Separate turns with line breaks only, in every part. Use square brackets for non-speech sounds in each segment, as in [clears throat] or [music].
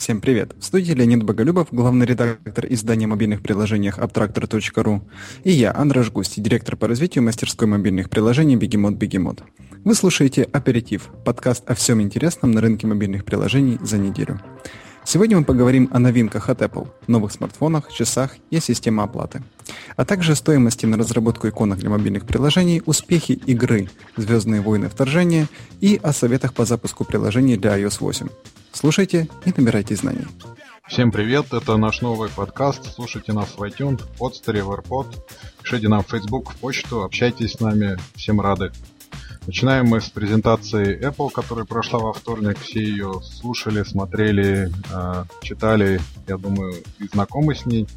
Всем привет! В студии Леонид Боголюбов, главный редактор издания мобильных приложений Abtractor.ru и я, Андраш Густи, директор по развитию мастерской мобильных приложений Бегемот Бегемот. Вы слушаете «Аперитив» – подкаст о всем интересном на рынке мобильных приложений за неделю. Сегодня мы поговорим о новинках от Apple, новых смартфонах, часах и системе оплаты, а также стоимости на разработку иконок для мобильных приложений, успехи игры «Звездные войны. Вторжение» и о советах по запуску приложений для iOS 8. Слушайте и набирайте знаний.
Всем привет, это наш новый подкаст. Слушайте нас в iTunes, Podster, в. Пишите нам в Facebook, в почту, общайтесь с нами, всем рады. Начинаем мы с презентации Apple, которая прошла во вторник. Все ее слушали, смотрели, э, читали, я думаю, и знакомы с ней.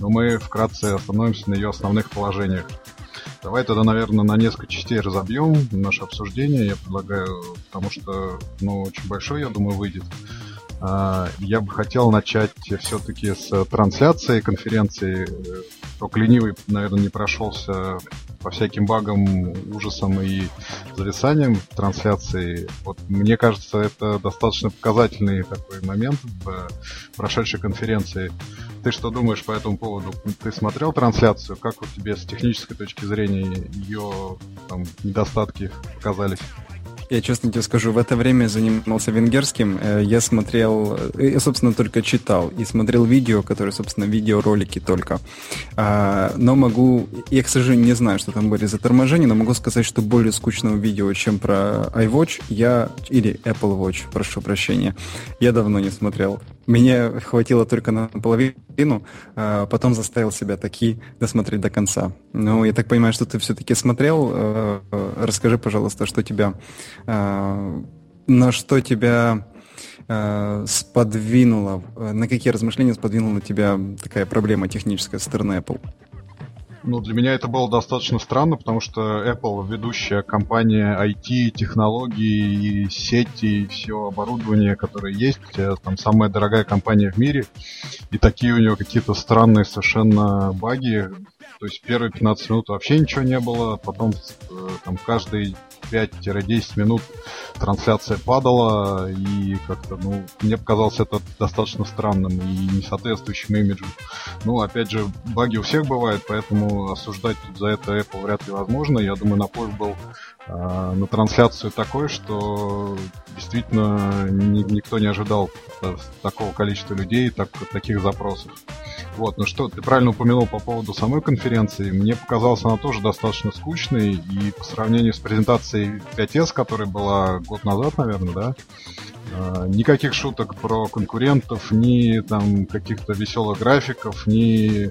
Но мы вкратце остановимся на ее основных положениях. Давай тогда, наверное, на несколько частей разобьем наше обсуждение. Я предлагаю, потому что, ну, очень большой, я думаю, выйдет. А, я бы хотел начать все-таки с трансляции конференции. Только ленивый, наверное, не прошелся по всяким багам, ужасам и зависаниям трансляции. Вот мне кажется, это достаточно показательный такой момент в прошедшей конференции. Ты что думаешь по этому поводу? Ты смотрел трансляцию? Как вот тебе с технической точки зрения ее там, недостатки показались?
Я честно тебе скажу, в это время занимался венгерским. Э, я смотрел, э, я, собственно, только читал и смотрел видео, которые, собственно, видеоролики только. А, но могу, я, к сожалению, не знаю, что там были за торможения, но могу сказать, что более скучного видео, чем про iWatch, я, или Apple Watch, прошу прощения, я давно не смотрел. Меня хватило только на половину, а потом заставил себя таки досмотреть до конца. Ну, я так понимаю, что ты все-таки смотрел. Э, расскажи, пожалуйста, что тебя... Э, на что тебя э, сподвинуло, на какие размышления сподвинула тебя такая проблема техническая со стороны Apple?
Ну, для меня это было достаточно странно, потому что Apple ведущая компания IT, технологии и сети, и все оборудование, которое есть, там самая дорогая компания в мире, и такие у нее какие-то странные совершенно баги. То есть первые 15 минут вообще ничего не было, потом э, там каждый 5-10 минут трансляция падала, и как-то, ну, мне показалось это достаточно странным и несоответствующим имиджу. Ну, опять же, баги у всех бывают, поэтому осуждать тут за это Apple вряд ли возможно. Я думаю, напор был э, на трансляцию такой, что действительно ни, никто не ожидал такого количества людей, так, таких запросов. Вот, ну что, ты правильно упомянул по поводу самой конференции. Мне показалось, она тоже достаточно скучной, и по сравнению с презентацией 5S, которая была год назад, наверное, да, э, никаких шуток про конкурентов, ни там каких-то веселых графиков, ни э,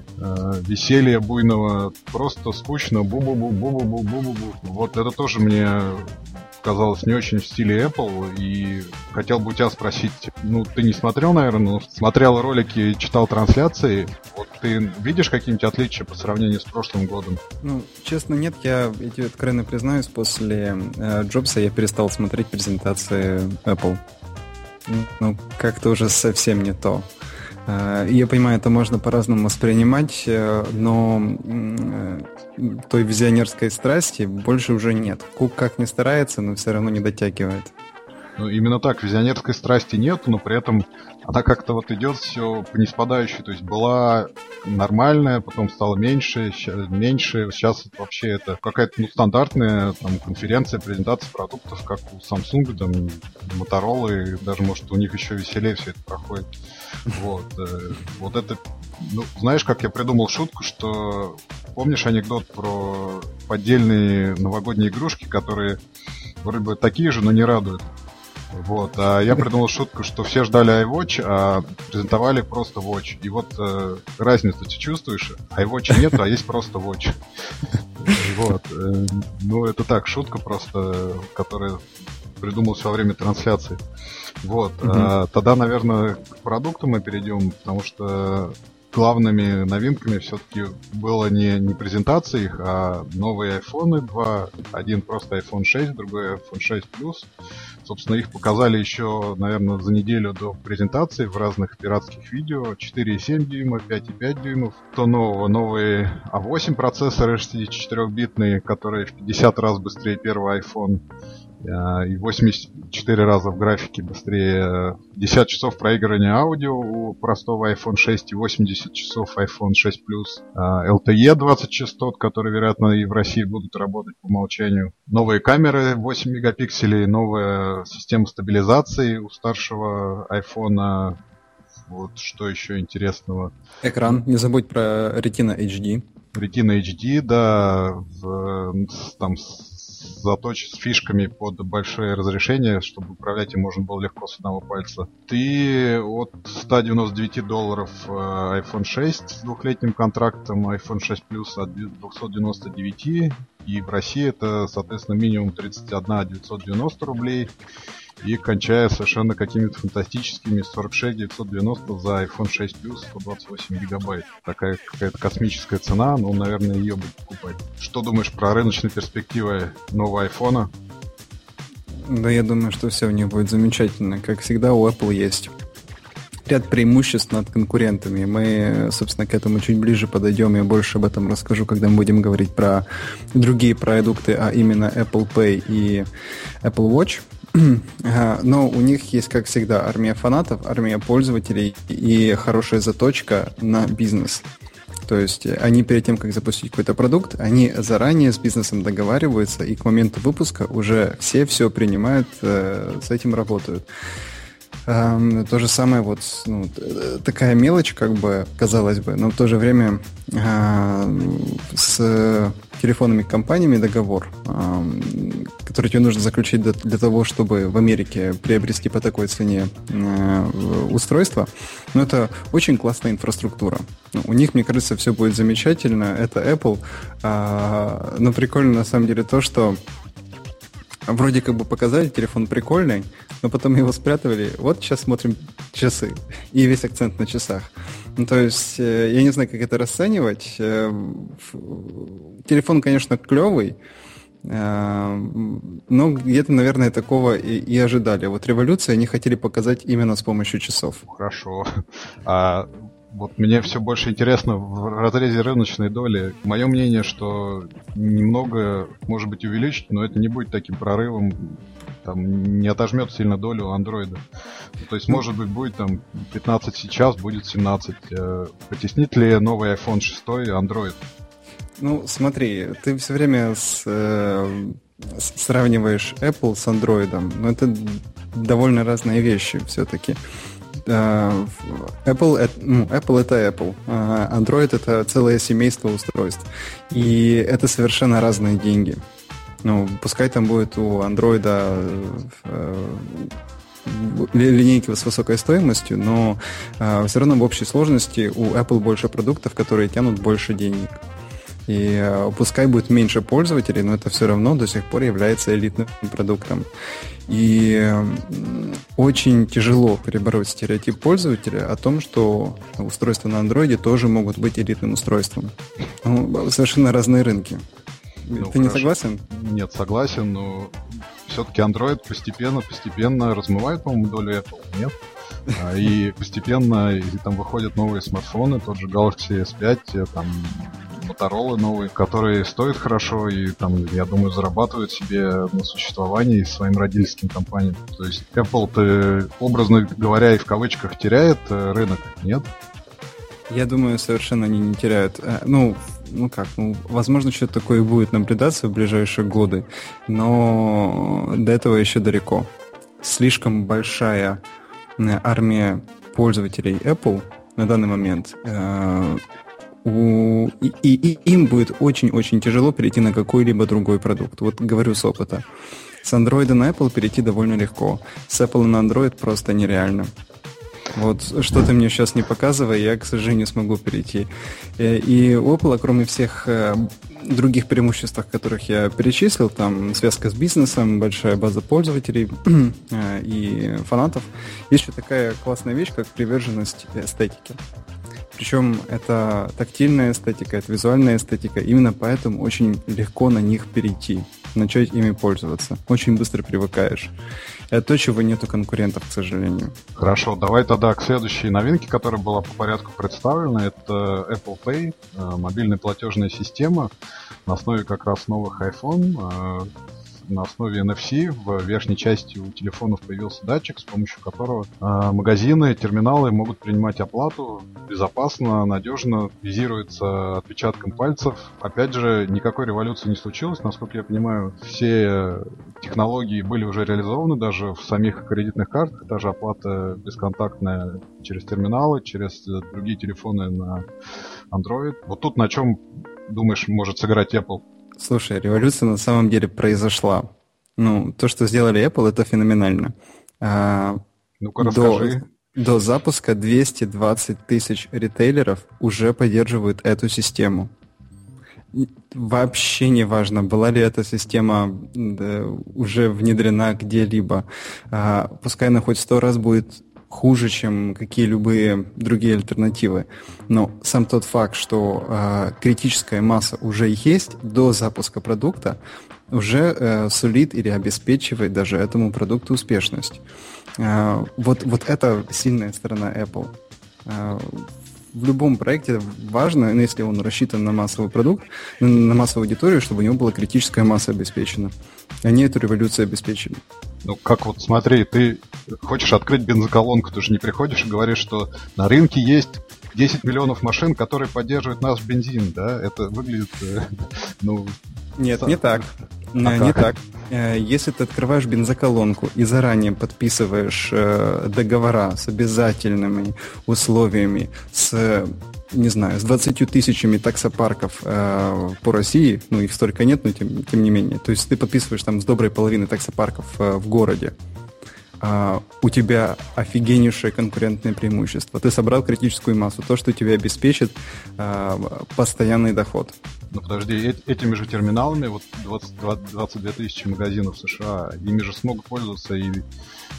веселья буйного, просто скучно, бу-бу-бу-бу-бу-бу-бу-бу. Вот это тоже мне казалось не очень в стиле Apple, и хотел бы у тебя спросить, ну, ты не смотрел, наверное, но смотрел ролики, читал трансляции, вот ты видишь какие-нибудь отличия по сравнению с прошлым годом?
Ну, честно, нет, я, я тебе откровенно признаюсь, после э, Джобса я перестал смотреть презентации Apple. Ну, как-то уже совсем не то. Э, я понимаю, это можно по-разному воспринимать, э, но э, той визионерской страсти больше уже нет. Кук как ни старается, но все равно не дотягивает.
Ну, именно так, визионерской страсти нет, но при этом она как-то вот идет все по неспадающей. То есть была нормальная, потом стала меньше, меньше. Сейчас вообще это какая-то ну, стандартная там, конференция, презентация продуктов, как у Samsung, там, Motorola, и даже, может, у них еще веселее все это проходит. Вот, э, вот это, ну, знаешь, как я придумал шутку, что помнишь анекдот про поддельные новогодние игрушки, которые вроде бы такие же, но не радуют. Вот, а я придумал шутку, что все ждали iWatch, а презентовали просто Watch. И вот э, разницу ты чувствуешь? iWatch нет, а есть просто Watch. [laughs] Вот. Э, ну, это так, шутка просто, которая придумалась во время трансляции. Вот. А, тогда, наверное, к продукту мы перейдем, потому что главными новинками все-таки было не, не презентация их, а новые iPhone 2. Один просто iPhone 6, другой iPhone 6 Plus. Собственно, их показали еще, наверное, за неделю до презентации в разных пиратских видео. 4,7 дюйма, 5,5 дюймов. То нового, новый A8 процессоры 64-битные, которые в 50 раз быстрее первого iPhone. э, и 84 раза в графике быстрее 10 часов проигрывания аудио у простого iPhone 6 и 80 часов iPhone 6 Plus. LTE 20 частот, которые, вероятно, и в России будут работать по умолчанию. Новые камеры 8 мегапикселей, новая система стабилизации у старшего iPhone. Вот что еще интересного.
Экран. Не забудь про Retina HD.
Retina HD, да, в, там заточен с фишками под большое разрешение, чтобы управлять им можно было легко с одного пальца. Ты от 199 долларов э, iPhone 6 с двухлетним контрактом, iPhone 6 Plus от 299, и в России это, соответственно, минимум 31 990 рублей и кончая совершенно какими-то фантастическими 46 990 за iPhone 6 Plus 128 гигабайт. Такая какая-то космическая цена, но, наверное, ее будет покупать. Что думаешь про рыночные перспективы нового айфона?
Да, я думаю, что все у них будет замечательно. Как всегда, у Apple есть ряд преимуществ над конкурентами. Мы, собственно, к этому чуть ближе подойдем. Я больше об этом расскажу, когда мы будем говорить про другие продукты, а именно Apple Pay и Apple Watch. Но у них есть, как всегда, армия фанатов, армия пользователей и хорошая заточка на бизнес. То есть они перед тем, как запустить какой-то продукт, они заранее с бизнесом договариваются, и к моменту выпуска уже все все принимают, э, с этим работают. Эм, то же самое вот ну, такая мелочь, как бы казалось бы, но в то же время э, с телефонными компаниями договор, э, который тебе нужно заключить для, того, чтобы в Америке приобрести по такой цене э, устройство. Но это очень классная инфраструктура. Ну, у них, мне кажется, все будет замечательно. Это Apple. Э, но прикольно на самом деле то, что вроде как бы показали, телефон прикольный, но потом его спрятали. Вот сейчас смотрим часы. И весь акцент на часах. Ну, то есть, э, я не знаю, как это расценивать. Э, телефон, конечно, клевый, э, но где-то, наверное, такого и, и ожидали. Вот революцию они хотели показать именно с помощью часов.
Хорошо. А вот мне все больше интересно в разрезе рыночной доли. Мое мнение, что немного, может быть, увеличить, но это не будет таким прорывом, там не отожмет сильно долю андроида. То есть, может быть, будет там 15 сейчас, будет 17. Э, потеснит ли новый iPhone 6 Android?
Ну, смотри, ты все время с, э, сравниваешь Apple с Android, но это довольно разные вещи все-таки. Э, Apple, ну, Apple это Apple, а Android это целое семейство устройств. И это совершенно разные деньги. Ну, пускай там будет у Android э, линейки с высокой стоимостью, но э, все равно в общей сложности у Apple больше продуктов, которые тянут больше денег. И э, пускай будет меньше пользователей, но это все равно до сих пор является элитным продуктом. И очень тяжело перебороть стереотип пользователя о том, что устройства на андроиде тоже могут быть элитным устройством. Ну, совершенно разные рынки. Ну, Ты хорошо. не согласен?
Нет, согласен, но все-таки Android постепенно-постепенно размывает, по-моему, долю Apple, нет? А, и постепенно и там выходят новые смартфоны, тот же Galaxy S5, э, там Motorola новые, которые стоят хорошо и там, я думаю, зарабатывают себе на существовании своим родительским компаниям. То есть Apple-то, образно говоря, и в кавычках теряет э, рынок, нет?
Я думаю, совершенно они не теряют. Э, ну, ну как, ну, возможно, что-то такое будет наблюдаться в ближайшие годы, но до этого еще далеко. Слишком большая армия пользователей Apple на данный момент э, у, и, и, и им будет очень-очень тяжело перейти на какой-либо другой продукт. Вот говорю с опыта. С Android на Apple перейти довольно легко. С Apple на Android просто нереально. Вот что ты мне сейчас не показывай, я, к сожалению, смогу перейти. Э, и у кроме всех э, других преимуществ, которых я перечислил, там связка с бизнесом, большая база пользователей [clears throat] э, и фанатов, есть еще такая классная вещь, как приверженность эстетике. Причем это тактильная эстетика, это визуальная эстетика. Именно поэтому очень легко на них перейти, начать ими пользоваться. Очень быстро привыкаешь. Это то, чего нету конкурентов, к сожалению.
Хорошо, давай тогда к следующей новинке, которая была по порядку представлена. Это Apple Pay, э, мобильная платежная система на основе как раз новых iPhone. На основе NFC. В верхней части у телефонов появился датчик, с помощью которого э, магазины, терминалы могут принимать оплату безопасно, надежно, визируется отпечатком пальцев. Опять же, никакой революции не случилось. Насколько я понимаю, все технологии были уже реализованы даже в самих кредитных картах. Даже оплата бесконтактная через терминалы, через другие телефоны на Android. Вот тут на чем, думаешь, может сыграть Apple?
Слушай, революция на самом деле произошла. Ну, то, что сделали Apple, это феноменально. А,
Ну-ка, расскажи.
До, до запуска 220 тысяч ритейлеров уже поддерживают эту систему. Вообще не важно, была ли эта система да, уже внедрена где-либо. А, пускай она хоть сто раз будет хуже, чем какие-либо другие альтернативы. Но сам тот факт, что э, критическая масса уже есть до запуска продукта, уже э, сулит или обеспечивает даже этому продукту успешность. Э, вот, вот это сильная сторона Apple. Э, в любом проекте важно, ну, если он рассчитан на массовый продукт, на массовую аудиторию, чтобы у него была критическая масса обеспечена. Они эту революцию обеспечили.
Ну, как вот смотри, ты хочешь открыть бензоколонку, ты же не приходишь и говоришь, что на рынке есть 10 миллионов машин, которые поддерживают наш бензин, да? Это выглядит, э, [laughs] ну...
Нет, не так. А не как? так. Э, если ты открываешь бензоколонку и заранее подписываешь э, договора с обязательными условиями, с не знаю, с 20 тысячами таксопарков э, по России, ну их столько нет, но тем, тем не менее, то есть ты подписываешь там с доброй половины таксопарков э, в городе, Uh, у тебя офигеннейшее конкурентное преимущество. Ты собрал критическую массу, то, что тебе обеспечит uh, постоянный доход.
Ну подожди, этими же терминалами, вот 20, 22 тысячи магазинов США, ими же смогут пользоваться и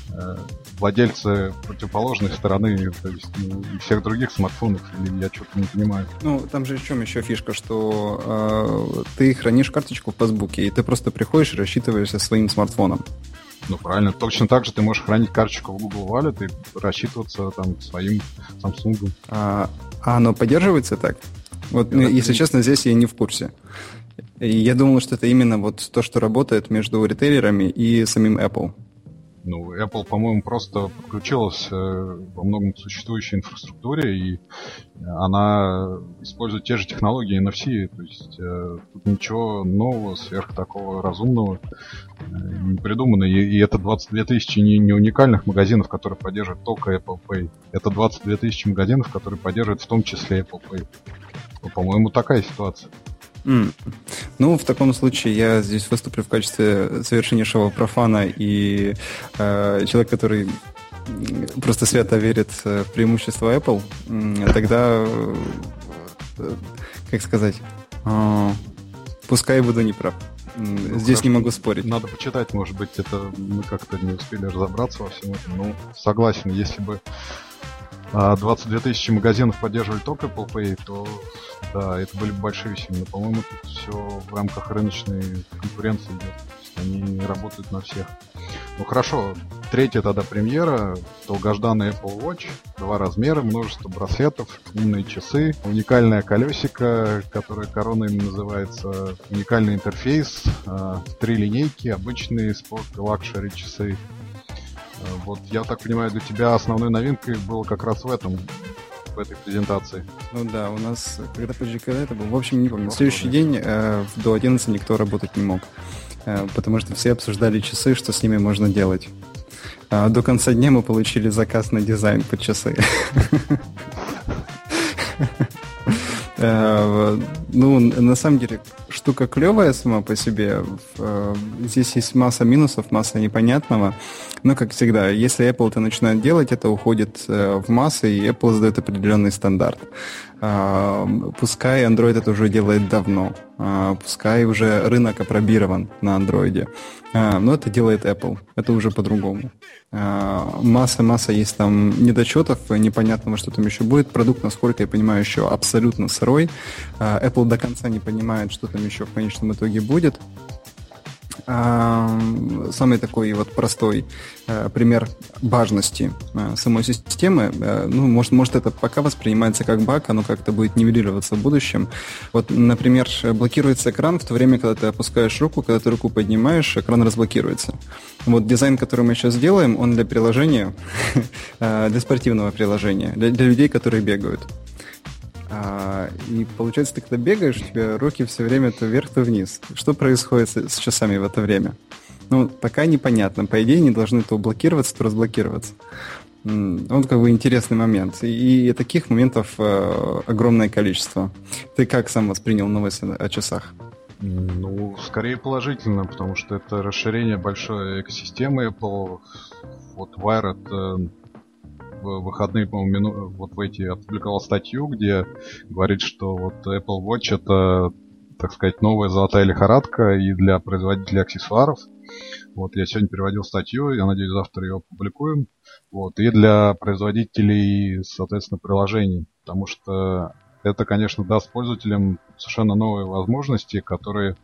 э, владельцы противоположной стороны, то есть ну, и всех других смартфонов, или я что-то не понимаю.
Ну, там же в чем еще фишка, что э, ты хранишь карточку в пасбуке, и ты просто приходишь и рассчитываешься своим смартфоном.
Ну, правильно. Точно так же ты можешь хранить карточку в Google Wallet и рассчитываться там своим Samsung.
А, а оно поддерживается так? Вот, ну, если честно, здесь я не в курсе. Я думал, что это именно вот то, что работает между ритейлерами и самим Apple.
Ну, Apple, по-моему, просто подключилась э, во многом к существующей инфраструктуре, и она использует те же технологии NFC, то есть э, тут ничего нового, сверх такого разумного э, не придумано. И, и это 22 тысячи не, не уникальных магазинов, которые поддерживают только Apple Pay. Это 22 тысячи магазинов, которые поддерживают в том числе Apple Pay. Ну, по-моему, такая ситуация.
Mm. Ну, в таком случае я здесь выступлю в качестве совершеннейшего профана и э, человек, который просто свято верит в преимущество Apple, тогда, э, как сказать, э, пускай буду неправ. Ну, Здесь не могу спорить.
Надо почитать, может быть, это мы как-то не успели разобраться во всем этом. Ну, согласен, если бы 22 а, тысячи магазинов поддерживали только Apple Pay, то да, это были бы большие. Но, по-моему, тут все в рамках рыночной конкуренции идет. Они работают на всех. Ну хорошо, третья тогда премьера, долгожданный Apple Watch, два размера, множество браслетов, умные часы, уникальное колесико, которое короной называется, уникальный интерфейс, э, три линейки, обычные спорт и luxury часы, вот я так понимаю, для тебя основной новинкой было как раз в этом, в этой презентации.
Ну да, у нас, когда подожди, когда это было? В общем, не помню. Следующий день э, до 11 никто работать не мог, э, потому что все обсуждали часы, что с ними можно делать. А до конца дня мы получили заказ на дизайн под часы. [laughs] Э, ну, на самом деле, штука клевая сама по себе. Э, здесь есть масса минусов, масса непонятного. Но, как всегда, если Apple это начинает делать, это уходит э, в массы, и Apple задает определенный стандарт. Пускай Android это уже делает давно, пускай уже рынок опробирован на Android, но это делает Apple, это уже по-другому. Масса-масса есть там недочетов, непонятного, что там еще будет. Продукт, насколько я понимаю, еще абсолютно сырой. Apple до конца не понимает, что там еще в конечном итоге будет. самый такой вот простой э, пример важности э, самой системы, э, ну, может, может, это пока воспринимается как баг, оно как-то будет нивелироваться в будущем. Вот, например, блокируется экран в то время, когда ты опускаешь руку, когда ты руку поднимаешь, экран разблокируется. Вот дизайн, который мы сейчас делаем, он для приложения, [laughs] для спортивного приложения, для, для людей, которые бегают. А, и получается, ты когда бегаешь, у тебя руки все время то вверх, то вниз. Что происходит с, с часами в это время? Ну, пока непонятно. По идее, они должны то блокироваться, то разблокироваться. Он как бы интересный момент. И, таких моментов э, огромное количество. Ты как сам воспринял новости о часах?
Ну, скорее положительно, потому что это расширение большой экосистемы Apple. Вот Wire это в выходные, по-моему, вот в эти опубликовал статью, где говорит, что вот Apple Watch это, так сказать, новая золотая лихорадка и для производителей аксессуаров. Вот я сегодня переводил статью, я надеюсь, завтра ее опубликуем. Вот, и для производителей, соответственно, приложений. Потому что это, конечно, даст пользователям совершенно новые возможности, которые,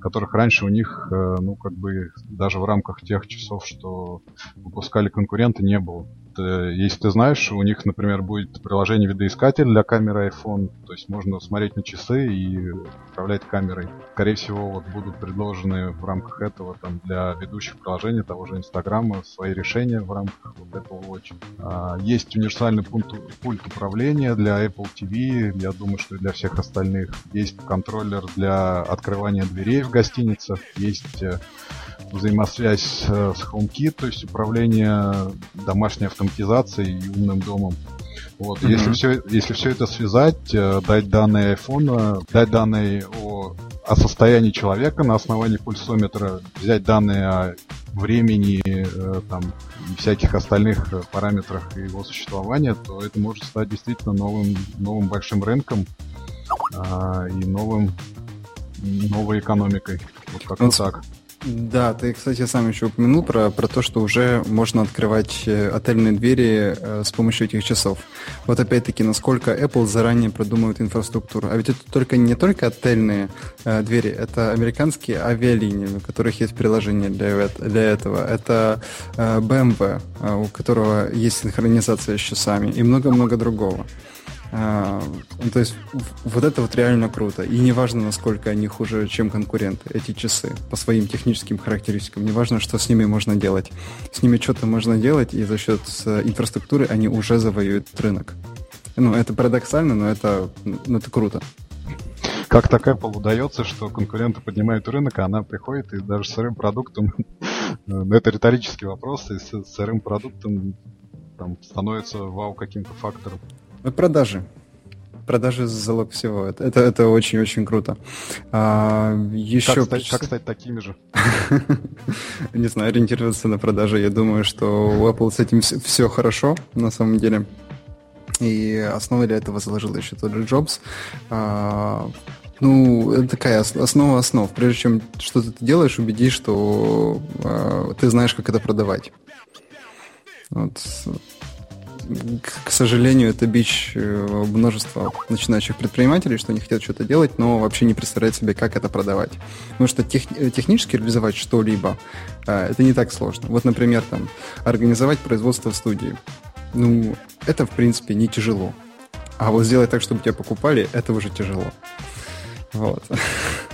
которых раньше у них, э, ну, как бы, даже в рамках тех часов, что выпускали конкуренты, не было. Э, если ты знаешь, у них, например, будет приложение видоискатель для камеры iPhone, то есть можно смотреть на часы и управлять камерой. Скорее всего, вот будут предложены в рамках этого там для ведущих приложений того же Инстаграма свои решения в рамках вот Apple Watch. А, есть универсальный пульт, пульт управления для Apple TV, я думаю, что и для всех остальных. Есть контроллер для открывания дверей в гостиницах, есть э, взаимосвязь э, с HomeKit, то есть управление домашней автоматизацией и умным домом. Вот, mm-hmm. если все, если все это связать, э, дать данные iPhone, дать данные о, о состоянии человека на основании пульсометра, взять данные о времени, э, там, и всяких остальных параметрах его существования, то это может стать действительно новым, новым большим рынком а, и новым, новой экономикой. Вот как-то ну, так.
Да, ты, кстати, сам еще упомянул про, про то, что уже можно открывать э, отельные двери э, с помощью этих часов. Вот опять-таки, насколько Apple заранее продумывает инфраструктуру. А ведь это только не только отельные э, двери, это американские авиалинии, у которых есть приложение для, для этого. Это э, BMW, э, у которого есть синхронизация с часами и много-много другого. А, ну, то есть вот это вот реально круто. И неважно, насколько они хуже, чем конкуренты, эти часы, по своим техническим характеристикам. Неважно, что с ними можно делать. С ними что-то можно делать, и за счет э, инфраструктуры они уже завоюют рынок. Ну, это парадоксально, но это, ну, это круто.
Как так Apple удается, что конкуренты поднимают рынок, а она приходит и даже сырым продуктом, ну, это риторический вопрос, и с сырым продуктом там становится вау каким-то фактором.
Ну, продажи. Продажи залог всего. Это, это, очень-очень круто. А,
еще как, стать, как стать такими же? [laughs]
Не знаю, ориентироваться на продажи. Я думаю, что у Apple с этим все, все хорошо, на самом деле. И основой для этого заложил еще тот же Джобс. А, ну, это такая основа основ. Прежде чем что-то ты делаешь, убедись, что а, ты знаешь, как это продавать. Вот к сожалению, это бич э, множества начинающих предпринимателей, что они хотят что-то делать, но вообще не представляют себе, как это продавать. Потому что тех, э, технически реализовать что-либо, э, это не так сложно. Вот, например, там, организовать производство в студии. Ну, это, в принципе, не тяжело. А вот сделать так, чтобы тебя покупали, это уже тяжело. Вот.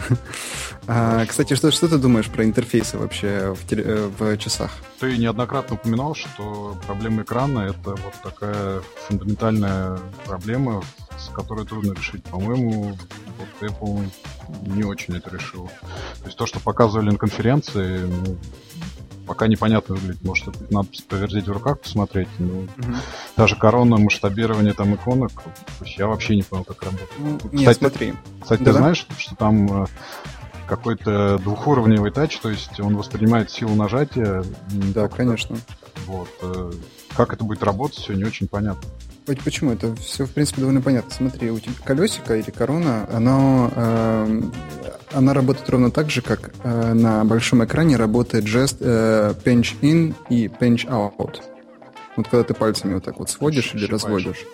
[laughs] А, кстати, что, что ты думаешь про интерфейсы вообще в, теле, э, в часах?
Ты неоднократно упоминал, что проблема экрана — это вот такая фундаментальная проблема, с которой трудно решить. По-моему, вот Apple не очень это решил. То есть то, что показывали на конференции, ну, пока непонятно выглядит. Может, это надо повертеть в руках, посмотреть. Но угу. даже корона, масштабирование там иконок, я вообще не понял, как работает.
Ну, кстати, нет, смотри.
Кстати, да? ты знаешь, что там э, какой-то двухуровневый тач, то есть он воспринимает силу нажатия.
Да, конечно.
Вот. Э, как это будет работать, все не очень понятно.
Почему? Это все, в принципе, довольно понятно. Смотри, у тебя колесико или корона, оно, э, она работает ровно так же, как э, на большом экране работает жест э, pinch in и pinch out. Вот когда ты пальцами вот так вот сводишь или разводишь.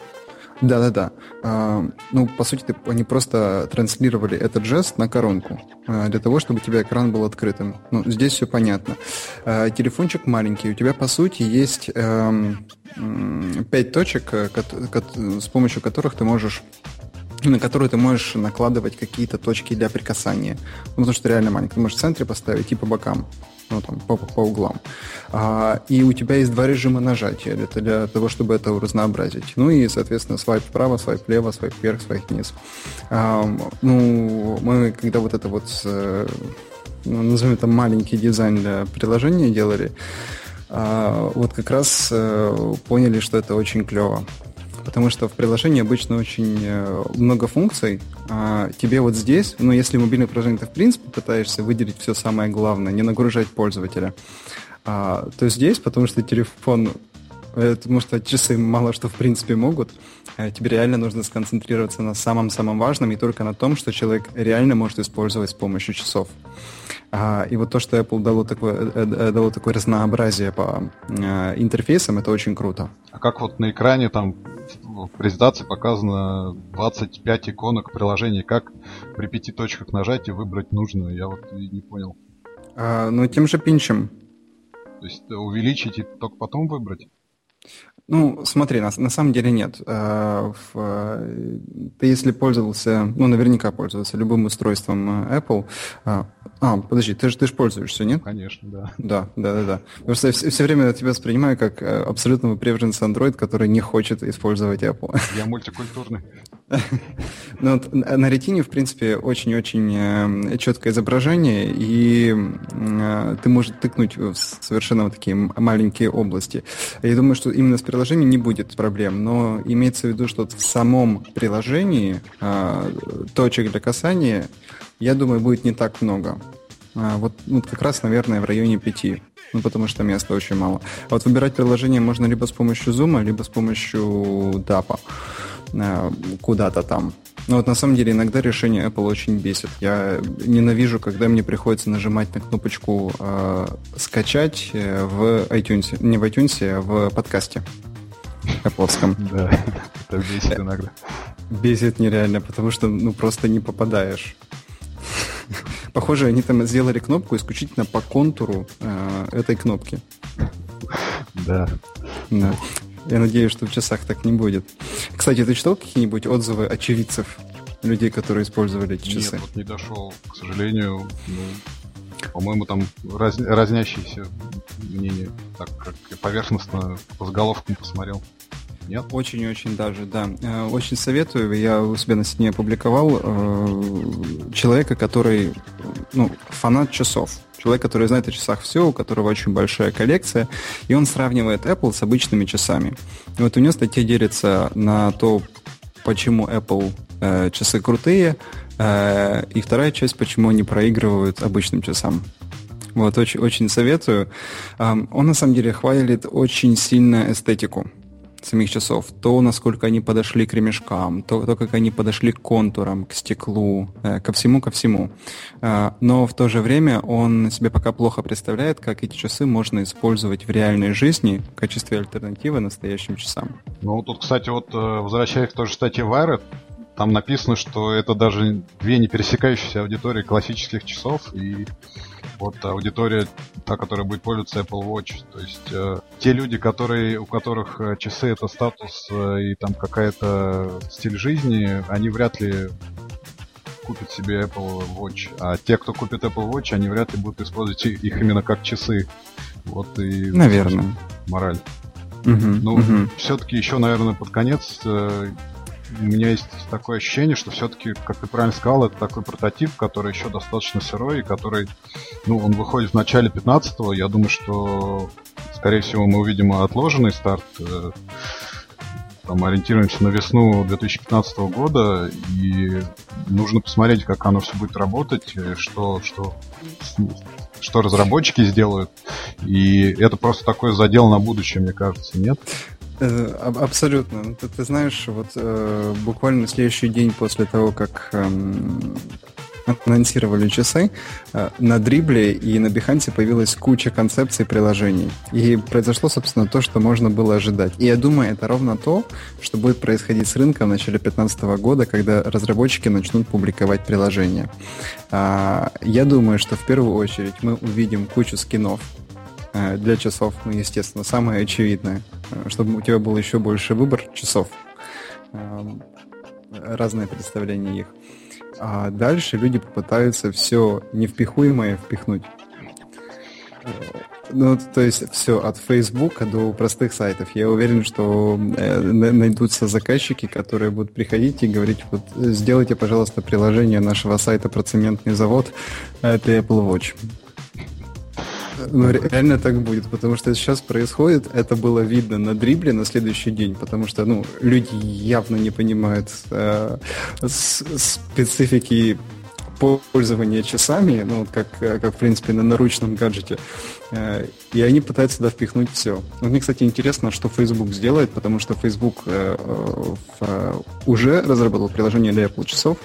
Да-да-да. А, ну, по сути, они просто транслировали этот жест на коронку а, для того, чтобы у тебя экран был открытым. Ну, здесь все понятно. А, телефончик маленький. У тебя, по сути, есть эм, пять точек, э, с помощью которых ты можешь на которую ты можешь накладывать какие-то точки для прикасания. Ну, потому что реально маленький. Ты можешь в центре поставить и по бокам ну, там, по, по углам. А, и у тебя есть два режима нажатия для, для того, чтобы это разнообразить. Ну и, соответственно, свайп вправо, свайп влево, свайп вверх, свайп вниз. А, ну, мы когда вот это вот, э, ну, назовем это маленький дизайн для приложения делали, а, вот как раз э, поняли, что это очень клево потому что в приложении обычно очень э, много функций. А тебе вот здесь, ну, если мобильное приложение ты в принципе пытаешься выделить все самое главное, не нагружать пользователя, а, то здесь, потому что телефон потому что часы мало что в принципе могут. А тебе реально нужно сконцентрироваться на самом-самом важном и только на том, что человек реально может использовать с помощью часов. А, и вот то, что Apple дало такое, э, э, дало такое разнообразие по э, интерфейсам, это очень круто.
А как вот на экране там в презентации показано 25 иконок приложений, как при пяти точках нажать и выбрать нужную, я вот не понял.
А, ну, тем же пинчем.
То есть увеличить и только потом выбрать?
Ну, смотри, на, на самом деле нет. А, в, ты если пользовался, ну, наверняка пользовался любым устройством Apple. А, подожди, ты же ты ж пользуешься, нет?
Конечно, да.
Да, да, да, да. Потому что я все, все время тебя воспринимаю как э, абсолютного приверженца Android, который не хочет использовать Apple.
Я мультикультурный. [laughs]
Ну, вот, на ретине, в принципе, очень-очень э, четкое изображение, и э, ты можешь тыкнуть в совершенно вот такие маленькие области. Я думаю, что именно с приложением не будет проблем, но имеется в виду, что в самом приложении э, точек для касания, я думаю, будет не так много. А, вот, вот как раз, наверное, в районе пяти. Ну, потому что места очень мало. А вот выбирать приложение можно либо с помощью Zoom, либо с помощью DAP куда-то там. Но вот на самом деле иногда решение Apple очень бесит. Я ненавижу, когда мне приходится нажимать на кнопочку э, скачать э, в iTunes, не в iTunes, а в подкасте Apple.
Да, [laughs] это бесит иногда.
Бесит нереально, потому что ну просто не попадаешь. [laughs] Похоже, они там сделали кнопку исключительно по контуру э, этой кнопки.
Да.
Да. Я надеюсь, что в часах так не будет. Кстати, ты читал какие-нибудь отзывы очевидцев, людей, которые использовали эти часы?
Нет, вот не дошел, к сожалению. Ну, по-моему, там раз, разнящиеся мнения, так как поверхностно по заголовкам посмотрел.
Нет? Очень-очень даже, да. Э, очень советую. Я у себя на стене опубликовал э, человека, который, ну, фанат часов. Человек, который знает о часах все, у которого очень большая коллекция, и он сравнивает Apple с обычными часами. И вот у него статья делится на то, почему Apple э, часы крутые, и вторая часть, почему они проигрывают обычным часам. Вот, очень, очень советую. Он на самом деле хвалит очень сильно эстетику самих часов, то, насколько они подошли к ремешкам, то, то как они подошли к контурам, к стеклу, э, ко всему, ко всему. Э, но в то же время он себе пока плохо представляет, как эти часы можно использовать в реальной жизни в качестве альтернативы настоящим часам.
Ну, тут, кстати, вот э, возвращаясь к той же статье Wired, там написано, что это даже две не пересекающиеся аудитории классических часов, и вот аудитория, та, которая будет пользоваться Apple Watch. То есть э, те люди, которые, у которых э, часы это статус э, и там какая-то стиль жизни, они вряд ли купят себе Apple Watch. А те, кто купит Apple Watch, они вряд ли будут использовать их именно как часы. Вот и...
Наверное.
Мораль. Угу, ну, угу. все-таки еще, наверное, под конец э, у меня есть такое ощущение, что все-таки, как ты правильно сказал, это такой прототип, который еще достаточно сырой, и который, ну, он выходит в начале 15-го. Я думаю, что, скорее всего, мы увидим отложенный старт. Э, там ориентируемся на весну 2015 года, и нужно посмотреть, как оно все будет работать, э, что, что, что разработчики сделают. И это просто такой задел на будущее, мне кажется, нет?
Э, абсолютно. Ты, ты знаешь, вот э, буквально следующий день после того, как эм, анонсировали часы, э, на Дрибле и на Behance появилась куча концепций приложений. И произошло, собственно, то, что можно было ожидать. И я думаю, это ровно то, что будет происходить с рынком в начале 2015 года, когда разработчики начнут публиковать приложения. А, я думаю, что в первую очередь мы увидим кучу скинов э, для часов, ну, естественно, самое очевидное, э, чтобы у тебя был еще больше выбор часов разные представления их. А дальше люди попытаются все невпихуемое впихнуть. Ну, то есть все от Facebook до простых сайтов. Я уверен, что э, найдутся заказчики, которые будут приходить и говорить, вот сделайте, пожалуйста, приложение нашего сайта про цементный завод для Apple Watch. Ну, реально так будет, потому что сейчас происходит, это было видно на дрибле на следующий день, потому что, ну, люди явно не понимают э, специфики пользования часами, ну, как, как в принципе, на наручном гаджете. Э, и они пытаются туда впихнуть все. Мне, кстати, интересно, что Facebook сделает, потому что Facebook э, э, уже разработал приложение для Apple часов,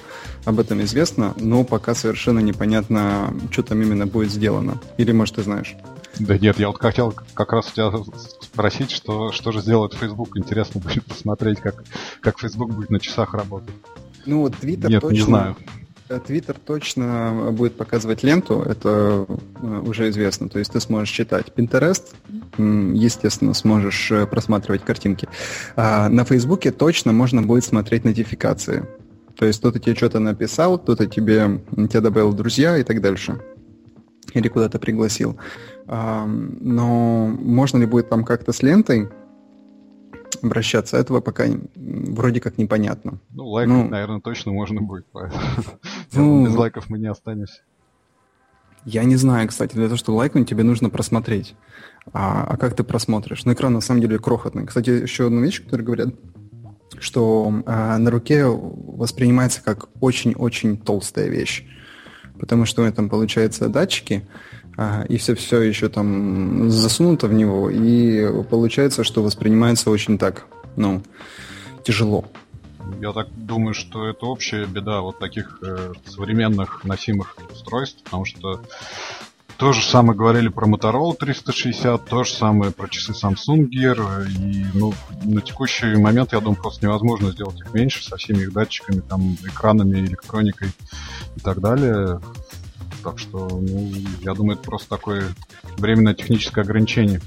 об этом известно, но пока совершенно непонятно, что там именно будет сделано. Или, может, ты знаешь?
Да нет, я вот хотел как раз у тебя спросить, что, что же сделает Facebook. Интересно будет посмотреть, как, как Facebook будет на часах работать.
Ну вот Twitter
Нет,
точно...
не знаю.
Твиттер точно будет показывать ленту, это э, уже известно. То есть ты сможешь читать Pinterest, естественно, сможешь э, просматривать картинки. А на Фейсбуке точно можно будет смотреть нотификации. То есть кто-то тебе что-то написал, кто-то тебе, тебя добавил друзья и так дальше. Или куда-то пригласил. Но можно ли будет там как-то с лентой обращаться, этого пока вроде как непонятно.
Ну, лайкать, ну, наверное, точно можно будет, [laughs] ну, без лайков мы не останемся.
Я не знаю, кстати, для того, чтобы лайкнуть, тебе нужно просмотреть. А, а как ты просмотришь? Ну, экран на самом деле крохотный. Кстати, еще одну вещь, которую говорят, что э, на руке воспринимается как очень-очень толстая вещь. Потому что у меня там получается датчики, э, и все все еще там засунуто в него, и получается, что воспринимается очень так, ну, тяжело.
Я так думаю, что это общая беда вот таких э, современных носимых устройств, потому что то же самое говорили про Motorola 360, то же самое про часы Samsung Gear. И ну, на текущий момент, я думаю, просто невозможно сделать их меньше со всеми их датчиками, там, экранами, электроникой и так далее. Так что, ну, я думаю, это просто такое временное техническое ограничение.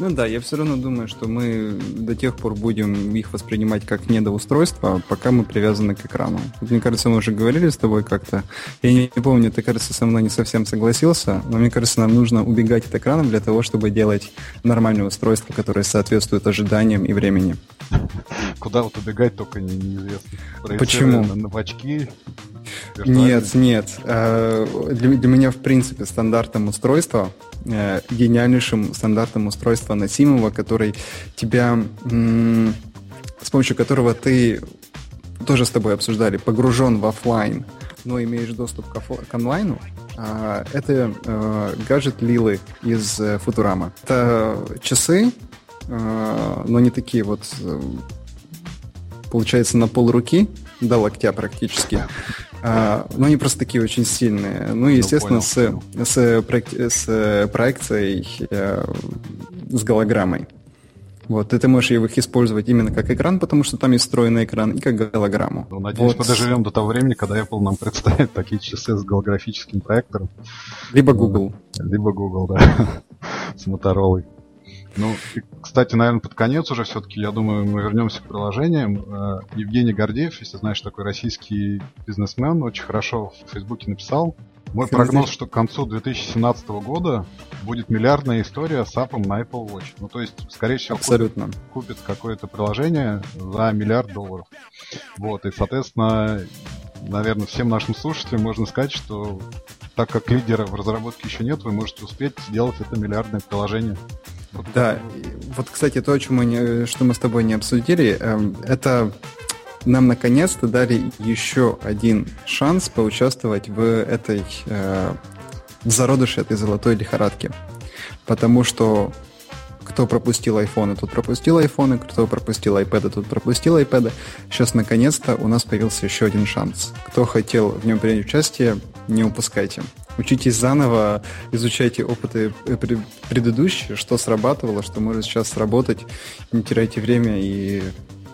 Ну да, я все равно думаю, что мы до тех пор будем их воспринимать как недоустройство, пока мы привязаны к экрану. Мне кажется, мы уже говорили с тобой как-то. Я не, не помню, ты, кажется, со мной не совсем согласился, но мне кажется, нам нужно убегать от экрана для того, чтобы делать нормальное устройство, которое соответствует ожиданиям и времени.
Куда вот убегать, только неизвестно.
Почему?
На очки?
Нет, нет. Э, для, для меня, в принципе, стандартом устройства э, гениальнейшим стандартом устройства носимого, который тебя, с помощью которого ты тоже с тобой обсуждали, погружен в офлайн, но имеешь доступ к, оф- к онлайну, а, это э, гаджет Лилы из э, Футурама. Это часы, э, но не такие вот, э, получается, на пол руки, до локтя практически. А, но они просто такие очень сильные. Ну, ну естественно, ну, понял, с, с, с проекцией, э, с голограммой. Вот, и ты можешь их использовать именно как экран, потому что там есть встроенный экран, и как голограмму.
Ну, надеюсь, вот. мы доживем до того времени, когда Apple нам представит такие часы с голографическим проектором.
Либо Google.
Либо Google, да. [laughs] с Motorola. Ну, кстати, наверное, под конец уже все-таки, я думаю, мы вернемся к приложениям. Э, Евгений Гордеев, если знаешь, такой российский бизнесмен, очень хорошо в Фейсбуке написал. Мой прогноз, что к концу 2017 года будет миллиардная история с апом на Apple Watch. Ну, то есть, скорее всего,
Абсолютно.
купит, купит какое-то приложение за миллиард долларов. Вот, и, соответственно, наверное, всем нашим слушателям можно сказать, что так как лидера в разработке еще нет, вы можете успеть сделать это миллиардное приложение.
Да, вот, кстати, то, о чем мы не, что мы с тобой не обсудили, э, это нам наконец-то дали еще один шанс поучаствовать в этой э, в зародыше этой золотой лихорадки. Потому что кто пропустил iPhone, тот пропустил iPhone, кто пропустил iPad, тот пропустил iPad. Сейчас, наконец-то, у нас появился еще один шанс. Кто хотел в нем принять участие, не упускайте. Учитесь заново, изучайте опыты предыдущие, что срабатывало, что может сейчас сработать. Не теряйте время и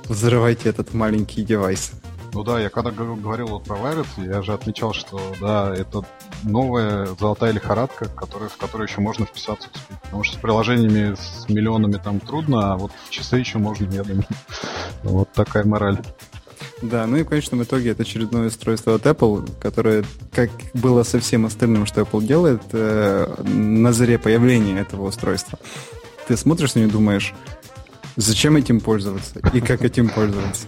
взрывайте этот маленький девайс.
Ну да, я когда говорил вот про Virus, я же отмечал, что да, это новая золотая лихорадка, которая, в которую еще можно вписаться успеть. Потому что с приложениями с миллионами там трудно, а вот в часы еще можно, я думаю. [laughs] Вот такая мораль.
Да, ну и в конечном итоге это очередное устройство от Apple, которое, как было со всем остальным, что Apple делает, э, на заре появления этого устройства. Ты смотришь на него и думаешь, зачем этим пользоваться и как этим пользоваться.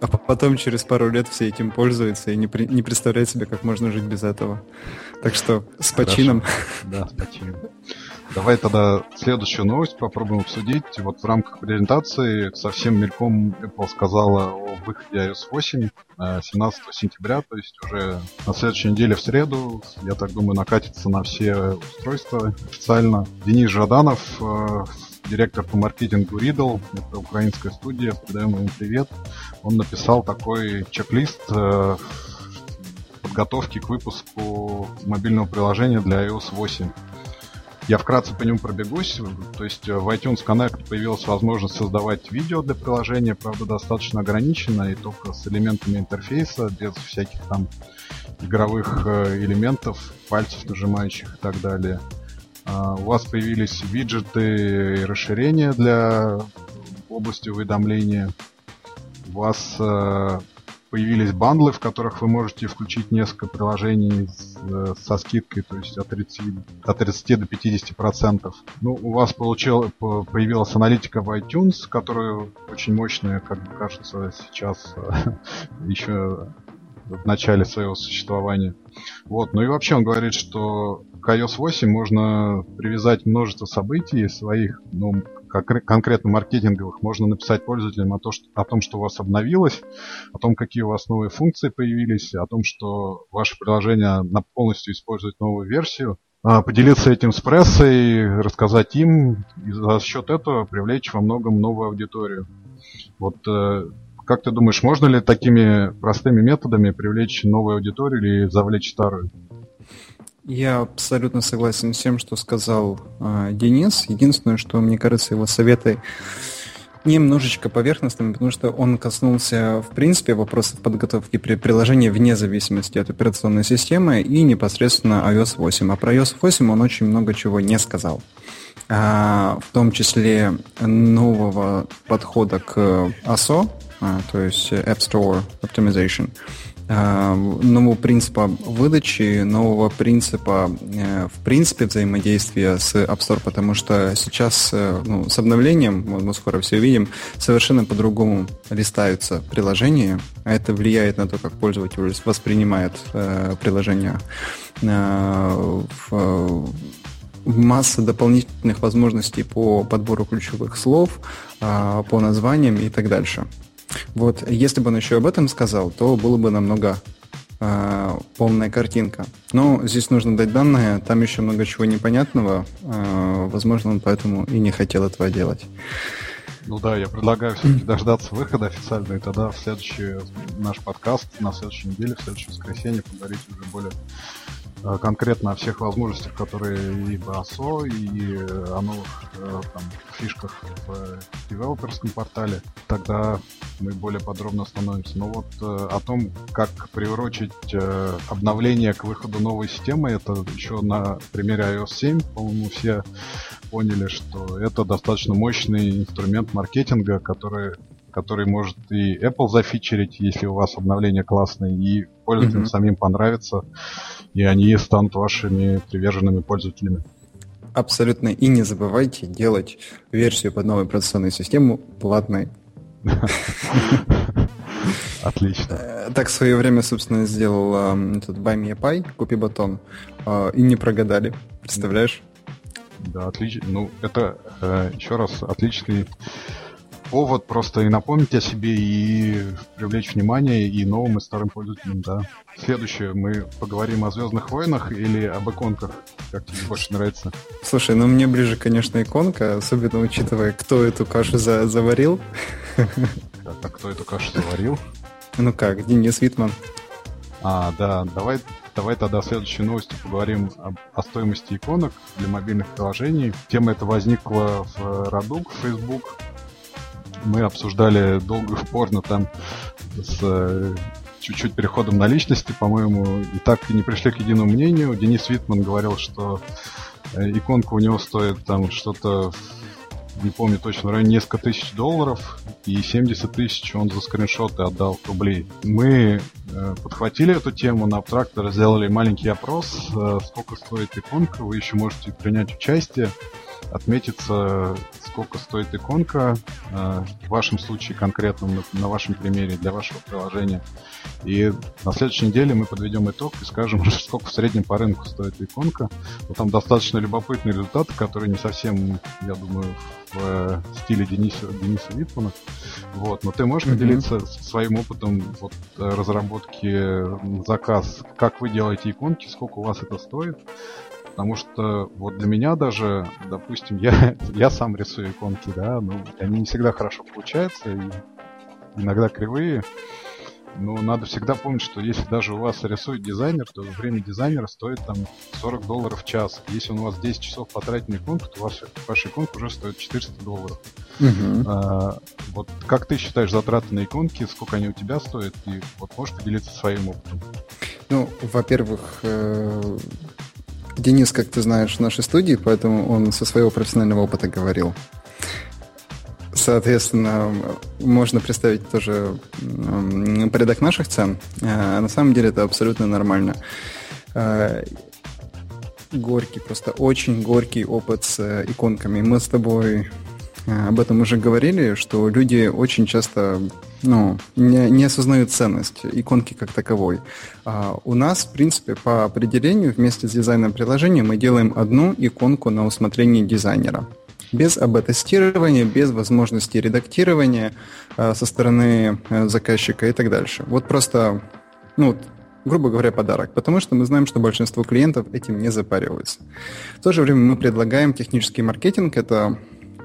А потом через пару лет все этим пользуются и не, при, не представляют себе, как можно жить без этого. Так что с почином.
Да, с почином. Давай тогда следующую новость попробуем обсудить. Вот в рамках презентации совсем мельком Apple сказала о выходе iOS 8 17 э, сентября, то есть уже на следующей неделе в среду, я так думаю, накатится на все устройства официально. Денис Жаданов, э, директор по маркетингу Riddle, это украинская студия, передаем ему привет. Он написал такой чек-лист э, подготовки к выпуску мобильного приложения для iOS 8. Я вкратце по нему пробегусь. То есть э, в iTunes Connect появилась возможность создавать видео для приложения, правда, достаточно ограниченно и только с элементами интерфейса, без всяких там игровых э, элементов, пальцев нажимающих и так далее. А, у вас появились виджеты и расширения для области уведомления. У вас э, появились бандлы, в которых вы можете включить несколько приложений с, э, со скидкой, то есть от 30, от 30 до 50 процентов. Ну, у вас получил, появилась аналитика в iTunes, которая очень мощная, как мне кажется, сейчас э, [laughs] еще в начале своего существования. Вот, ну и вообще он говорит, что к iOS 8 можно привязать множество событий своих, ну, конкретно маркетинговых, можно написать пользователям о, то, что, о том, что у вас обновилось, о том, какие у вас новые функции появились, о том, что ваше приложение полностью использует новую версию, а, поделиться этим с прессой, рассказать им, и за счет этого привлечь во многом новую аудиторию. Вот э, как ты думаешь, можно ли такими простыми методами привлечь новую аудиторию или завлечь старую?
Я абсолютно согласен с тем, что сказал э, Денис. Единственное, что мне кажется, его советы немножечко поверхностными, потому что он коснулся, в принципе, вопросов подготовки при приложении вне зависимости от операционной системы и непосредственно iOS 8. А про iOS 8 он очень много чего не сказал. А, в том числе нового подхода к ASO, а, то есть App Store Optimization, Э, нового принципа выдачи, нового принципа, э, в принципе, взаимодействия с App Store, потому что сейчас э, ну, с обновлением, мы скоро все увидим, совершенно по-другому листаются приложения, а это влияет на то, как пользователь воспринимает приложение. масса дополнительных возможностей по подбору ключевых слов, по названиям и так дальше. Вот, если бы он еще об этом сказал, то было бы намного э, полная картинка. Но здесь нужно дать данные, там еще много чего непонятного. Э, возможно, он поэтому и не хотел этого делать.
Ну да, я предлагаю все-таки дождаться выхода официально, и тогда в следующий наш подкаст на следующей неделе, в следующее воскресенье поговорить уже более конкретно о всех возможностях, которые и в ASO, и э, о новых э, там, фишках в девелоперском портале, тогда мы более подробно остановимся. Но вот о том, как приурочить обновление к выходу новой системы, это еще на примере iOS 7, по-моему, все поняли, что это достаточно мощный инструмент маркетинга, который который может и Apple зафичерить, если у вас обновление классное, и пользователям mm-hmm. самим понравится, и они станут вашими приверженными пользователями.
Абсолютно. И не забывайте делать версию под новую операционную систему платной. [laughs]
Отлично. Э,
так в свое время, собственно, сделал этот Buy Me a Pie, купи батон, а, и не прогадали. Представляешь?
Да, отлично. Ну, это, э, еще раз, отличный повод просто и напомнить о себе, и привлечь внимание и новым, и старым пользователям, да. Следующее, мы поговорим о Звездных войнах или об иконках, как тебе больше нравится?
Слушай, ну мне ближе, конечно, иконка, особенно учитывая, кто эту кашу за заварил.
А, а кто эту кашу заварил?
Ну как, Денис Витман.
А, да, давай, давай тогда следующей новости поговорим об, о стоимости иконок для мобильных приложений. Тема эта возникла в Радук, Facebook. Мы обсуждали долго и [laughs] упорно там с э, чуть-чуть переходом на личности, по-моему, и так и не пришли к единому мнению. Денис Витман говорил, что э, иконка у него стоит там что-то не помню точно, в районе несколько тысяч долларов, и 70 тысяч он за скриншоты отдал рублей. Мы э, подхватили эту тему на Абтрактор, сделали маленький опрос, э, сколько стоит иконка, вы еще можете принять участие отметиться, сколько стоит иконка, э, в вашем случае конкретно, на вашем примере, для вашего приложения. И на следующей неделе мы подведем итог и скажем, [laughs] сколько в среднем по рынку стоит иконка. Но там достаточно любопытные результаты, которые не совсем, я думаю, в э, стиле Дениса, Дениса Витмана. Вот. Но ты можешь mm-hmm. поделиться своим опытом вот, разработки заказ, как вы делаете иконки, сколько у вас это стоит, Потому что вот для меня даже, допустим, я, [laughs] я сам рисую иконки, да, ну, они не всегда хорошо получаются, и иногда кривые. Но надо всегда помнить, что если даже у вас рисует дизайнер, то время дизайнера стоит там 40 долларов в час. Если он у вас 10 часов потратит на иконку, то ваша, ваша иконка уже стоит 400 долларов. Uh-huh. А, вот как ты считаешь затраты на иконки, сколько они у тебя стоят, и вот можешь поделиться своим опытом?
Ну, во-первых, э, Денис, как ты знаешь, в нашей студии, поэтому он со своего профессионального опыта говорил. Соответственно, можно представить тоже порядок наших цен. А на самом деле это абсолютно нормально. А, горький, просто очень горький опыт с э, иконками. Мы с тобой э, об этом уже говорили, что люди очень часто ну, не, не осознают ценность иконки как таковой. А у нас, в принципе, по определению вместе с дизайном приложения мы делаем одну иконку на усмотрение дизайнера. Без АБ-тестирования, без возможности редактирования а, со стороны а, заказчика и так дальше. Вот просто, ну, грубо говоря, подарок, потому что мы знаем, что большинство клиентов этим не запариваются. В то же время мы предлагаем технический маркетинг, это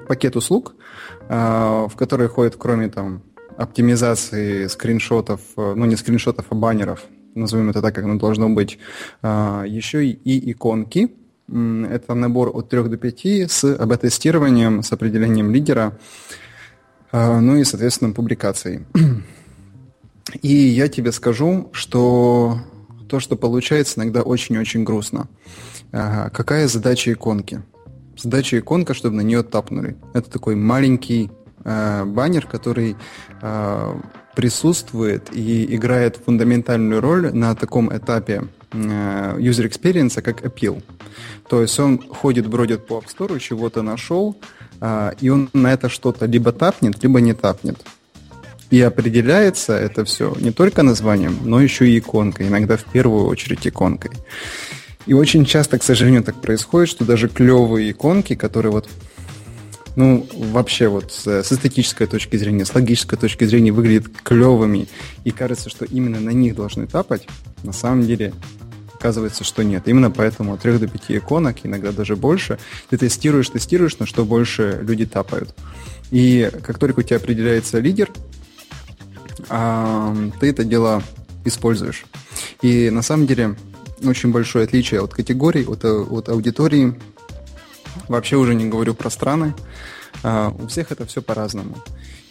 пакет услуг, а, в который входит, кроме там оптимизации скриншотов, э, ну не скриншотов, а баннеров, назовем это так, как оно должно быть, а, еще и иконки. Это набор от 3 до 5 с АБ-тестированием, с определением лидера, а, ну и, соответственно, публикацией. И я тебе скажу, что то, что получается, иногда очень-очень грустно. Какая задача иконки? Задача иконка, чтобы на нее тапнули. Это такой маленький э, баннер, который э, присутствует и играет фундаментальную роль на таком этапе э, user experience, как appeal. То есть он ходит, бродит по App Store, чего-то нашел, э, и он на это что-то либо тапнет, либо не тапнет. И определяется это все не только названием, но еще и иконкой, иногда в первую очередь иконкой. И очень часто, к сожалению, так происходит, что даже клевые иконки, которые вот ну, вообще вот с, с эстетической точки зрения, с логической точки зрения выглядят клевыми, и кажется, что именно на них должны тапать, на самом деле оказывается, что нет. Именно поэтому от 3 до 5 иконок, иногда даже больше, ты тестируешь, тестируешь, на что больше люди тапают. И как только у тебя определяется лидер, ты это дело используешь. И на самом деле очень большое отличие от категорий, от, от аудитории Вообще уже не говорю про страны. Uh, у всех это все по-разному.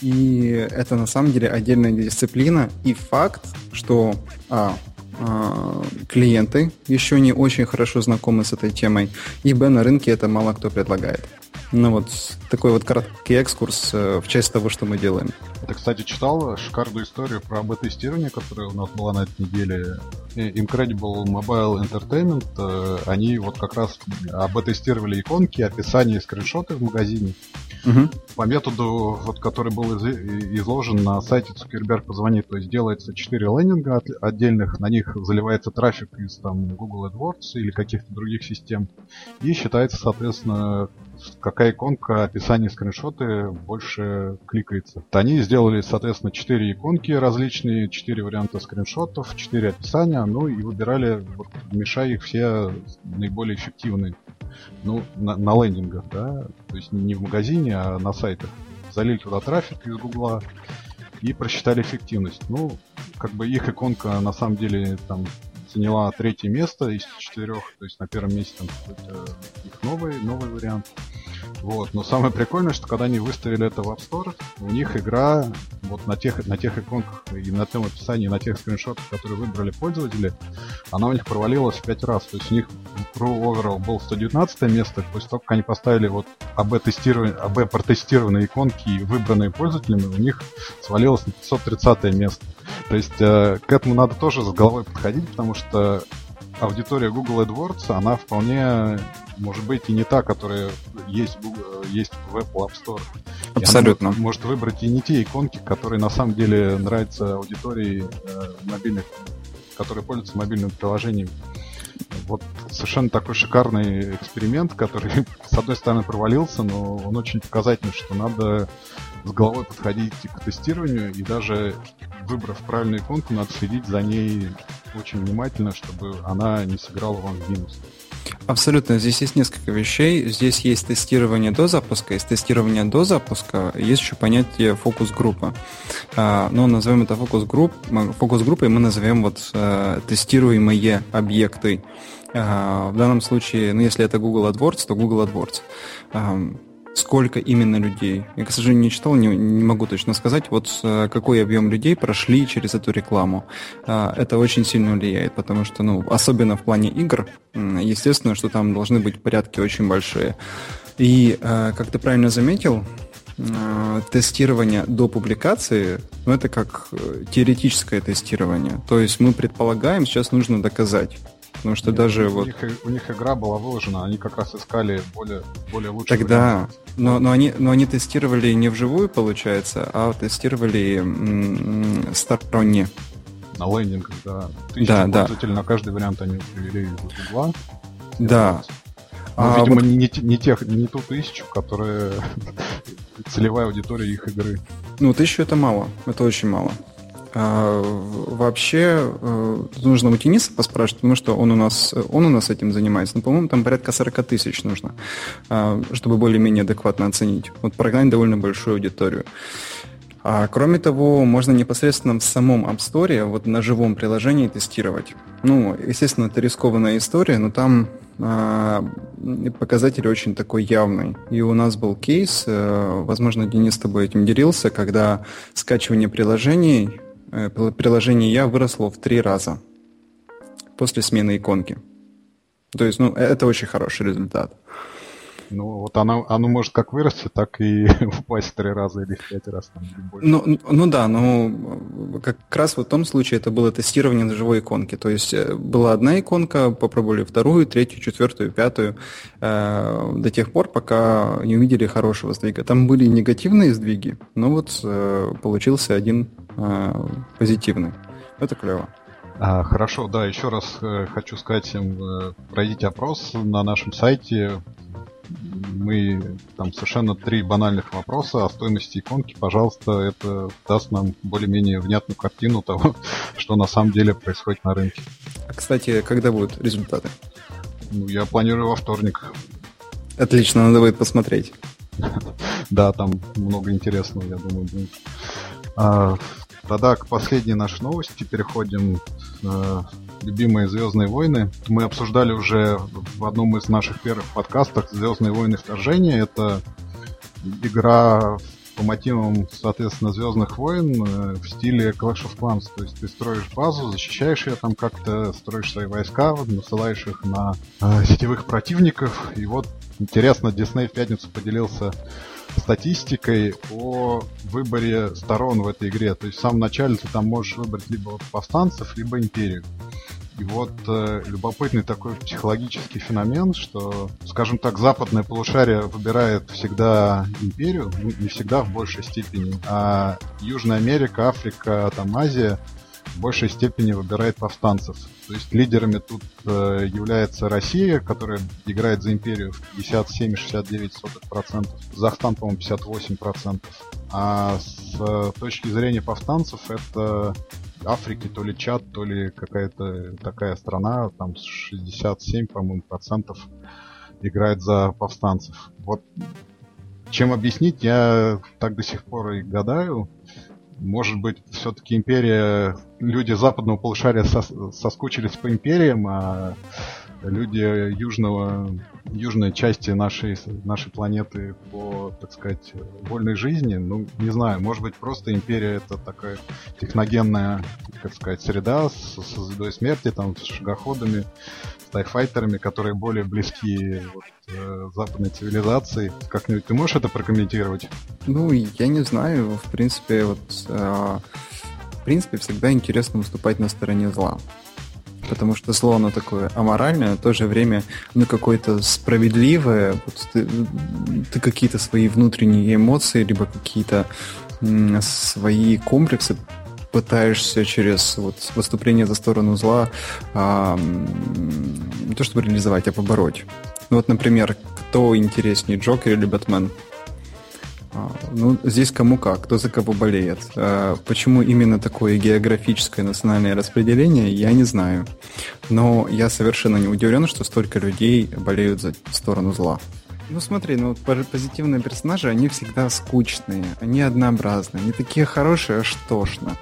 И это на самом деле отдельная дисциплина. И факт, что а, а, клиенты еще не очень хорошо знакомы с этой темой, и б, на рынке это мало кто предлагает. Ну вот такой вот короткий экскурс э, в часть того, что мы делаем.
Ты, кстати, читал шикарную историю про АБ-тестирование, которое у нас была на этой неделе. Incredible Mobile Entertainment, э, они вот как раз АБ-тестировали иконки, описание, скриншоты в магазине. Угу. По методу, вот, который был из, изложен на сайте Цукерберг позвонит, то есть делается 4 лендинга от, отдельных, на них заливается трафик из там Google AdWords или каких-то других систем, и считается, соответственно, какая иконка описание скриншоты больше кликается. Они сделали, соответственно, 4 иконки различные, 4 варианта скриншотов, 4 описания, ну и выбирали, мешая их все наиболее эффективные. Ну, на, на лендингах, да, то есть не в магазине, а на сайтах. Залили туда трафик из Гугла и просчитали эффективность. Ну, как бы их иконка на самом деле там заняла третье место из четырех, то есть на первом месте там их новый, новый вариант. Вот. Но самое прикольное, что когда они выставили это в App Store, у них игра вот на тех, на тех иконках и на том описании, на тех скриншотах, которые выбрали пользователи, она у них провалилась в 5 раз. То есть у них Pro Overall был 119 место, после того, как они поставили вот АБ тестирование, АБ протестированные иконки и выбранные пользователями, у них свалилось на 530 место. То есть э, к этому надо тоже с головой подходить, потому что аудитория Google AdWords, она вполне может быть и не та, которая есть, Google, есть в Apple App Store.
Абсолютно.
она может выбрать и не те иконки, которые на самом деле нравятся аудитории э, мобильных, которые пользуются мобильным приложением. Вот совершенно такой шикарный эксперимент, который, [laughs] с одной стороны, провалился, но он очень показательный, что надо с головой подходить к тестированию, и даже выбрав правильную иконку, надо следить за ней очень внимательно, чтобы она не сыграла вам в минус.
Абсолютно. Здесь есть несколько вещей. Здесь есть тестирование до запуска. Из тестирования до запуска есть еще понятие фокус-группа. А, но назовем это фокус-групп. Фокус-группой мы назовем вот а, тестируемые объекты. А, в данном случае, ну, если это Google AdWords, то Google AdWords сколько именно людей. Я, к сожалению, не читал, не, не могу точно сказать, вот э, какой объем людей прошли через эту рекламу. А, это очень сильно влияет, потому что, ну, особенно в плане игр, естественно, что там должны быть порядки очень большие. И, э, как ты правильно заметил, э, тестирование до публикации, ну, это как теоретическое тестирование. То есть мы предполагаем, сейчас нужно доказать. Потому что Нет, даже
у
вот...
Них, у них игра была выложена, они как раз искали более, более лучший
Тогда, но, но, они, но они тестировали не вживую, получается, а тестировали м- сторонне.
На лендингах, да.
Тысячи да, да.
на каждый вариант они привели из угла.
Да.
Но, а, видимо, вот... не, не, тех, не ту тысячу, которая [laughs] целевая аудитория их игры.
Ну, тысячу это мало, это очень мало. А, вообще э, нужно у Тениса поспрашивать, потому что он у нас, он у нас этим занимается. Но, ну, по-моему, там порядка 40 тысяч нужно, а, чтобы более-менее адекватно оценить. Вот прогнать довольно большую аудиторию. А кроме того, можно непосредственно в самом App Store, вот на живом приложении тестировать. Ну, естественно, это рискованная история, но там а, показатель очень такой явный. И у нас был кейс, э, возможно, Денис с тобой этим делился, когда скачивание приложений приложение Я выросло в три раза после смены иконки. То есть, ну, э, это очень хороший результат.
Ну, вот оно, оно может как вырасти, так и [laughs] упасть в три раза или в пять раз. Там,
больше. Ну, ну да, но как раз в том случае это было тестирование на живой иконке. То есть э, была одна иконка, попробовали вторую, третью, четвертую, пятую, э, до тех пор, пока не увидели хорошего сдвига. Там были негативные сдвиги, но вот э, получился один э, позитивный. Это клево.
А, хорошо, да, еще раз э, хочу сказать э, пройдите опрос на нашем сайте, мы там совершенно три банальных вопроса о стоимости иконки, пожалуйста, это даст нам более-менее внятную картину того, [laughs] что на самом деле происходит на рынке.
А, кстати, когда будут результаты?
Ну, я планирую во вторник.
Отлично, надо будет посмотреть. [laughs]
Да, там много интересного, я думаю, будет. Тогда к последней нашей новости переходим. Э, любимые Звездные войны. Мы обсуждали уже в одном из наших первых подкастов Звездные войны вторжения. Это игра по мотивам, соответственно, Звездных войн э, в стиле Clash of Clans. То есть ты строишь базу, защищаешь ее там как-то, строишь свои войска, насылаешь их на э, сетевых противников. И вот интересно, Дисней в пятницу поделился статистикой о выборе сторон в этой игре. То есть в самом начале ты там можешь выбрать либо повстанцев, либо империю. И вот э, любопытный такой психологический феномен, что, скажем так, западное полушарие выбирает всегда империю, ну, не всегда в большей степени, а Южная Америка, Африка, там Азия в большей степени выбирает повстанцев. То есть лидерами тут э, является Россия, которая играет за империю в 57,69%, Казахстан, по-моему, 58%. А с э, точки зрения повстанцев это Африки, то ли Чад, то ли какая-то такая страна, там 67, по-моему, процентов играет за повстанцев. Вот чем объяснить, я так до сих пор и гадаю. Может быть, все-таки империя, люди западного полушария сос, соскучились по империям, а люди южного, южной части нашей, нашей планеты по, так сказать, вольной жизни, ну, не знаю, может быть, просто империя это такая техногенная, как сказать, среда с, звездой смерти, там, с шагоходами, с тайфайтерами, которые более близки вот, э, западной цивилизации. Как-нибудь ты можешь это прокомментировать?
Ну, я не знаю, в принципе, вот, э, в принципе, всегда интересно выступать на стороне зла потому что зло, оно такое аморальное, в то же время ну, какое-то справедливое. Вот ты, ты какие-то свои внутренние эмоции, либо какие-то свои комплексы пытаешься через вот, выступление за сторону зла а, не то чтобы реализовать, а побороть. Ну вот, например, кто интереснее, Джокер или Бэтмен? А, ну, здесь кому как, кто за кого болеет. А, почему именно такое географическое национальное распределение, я не знаю. Но я совершенно не удивлен, что столько людей болеют за сторону зла. Ну смотри, ну позитивные персонажи, они всегда скучные, они однообразные, они такие хорошие, аж тошно.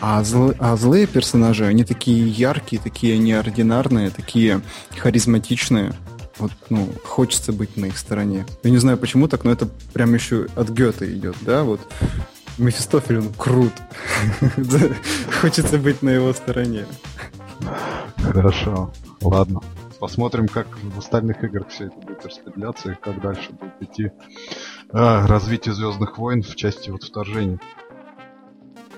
А, зл, а злые персонажи, они такие яркие, такие неординарные, такие харизматичные вот, ну, хочется быть на их стороне. Я не знаю, почему так, но это прям еще от Гёте идет, да, вот. Мефистофель, он крут. [laughs] Хочется быть на его стороне.
Хорошо, ладно. Посмотрим, как в остальных играх все это будет распределяться и как дальше будет идти а, развитие Звездных войн в части вот вторжений.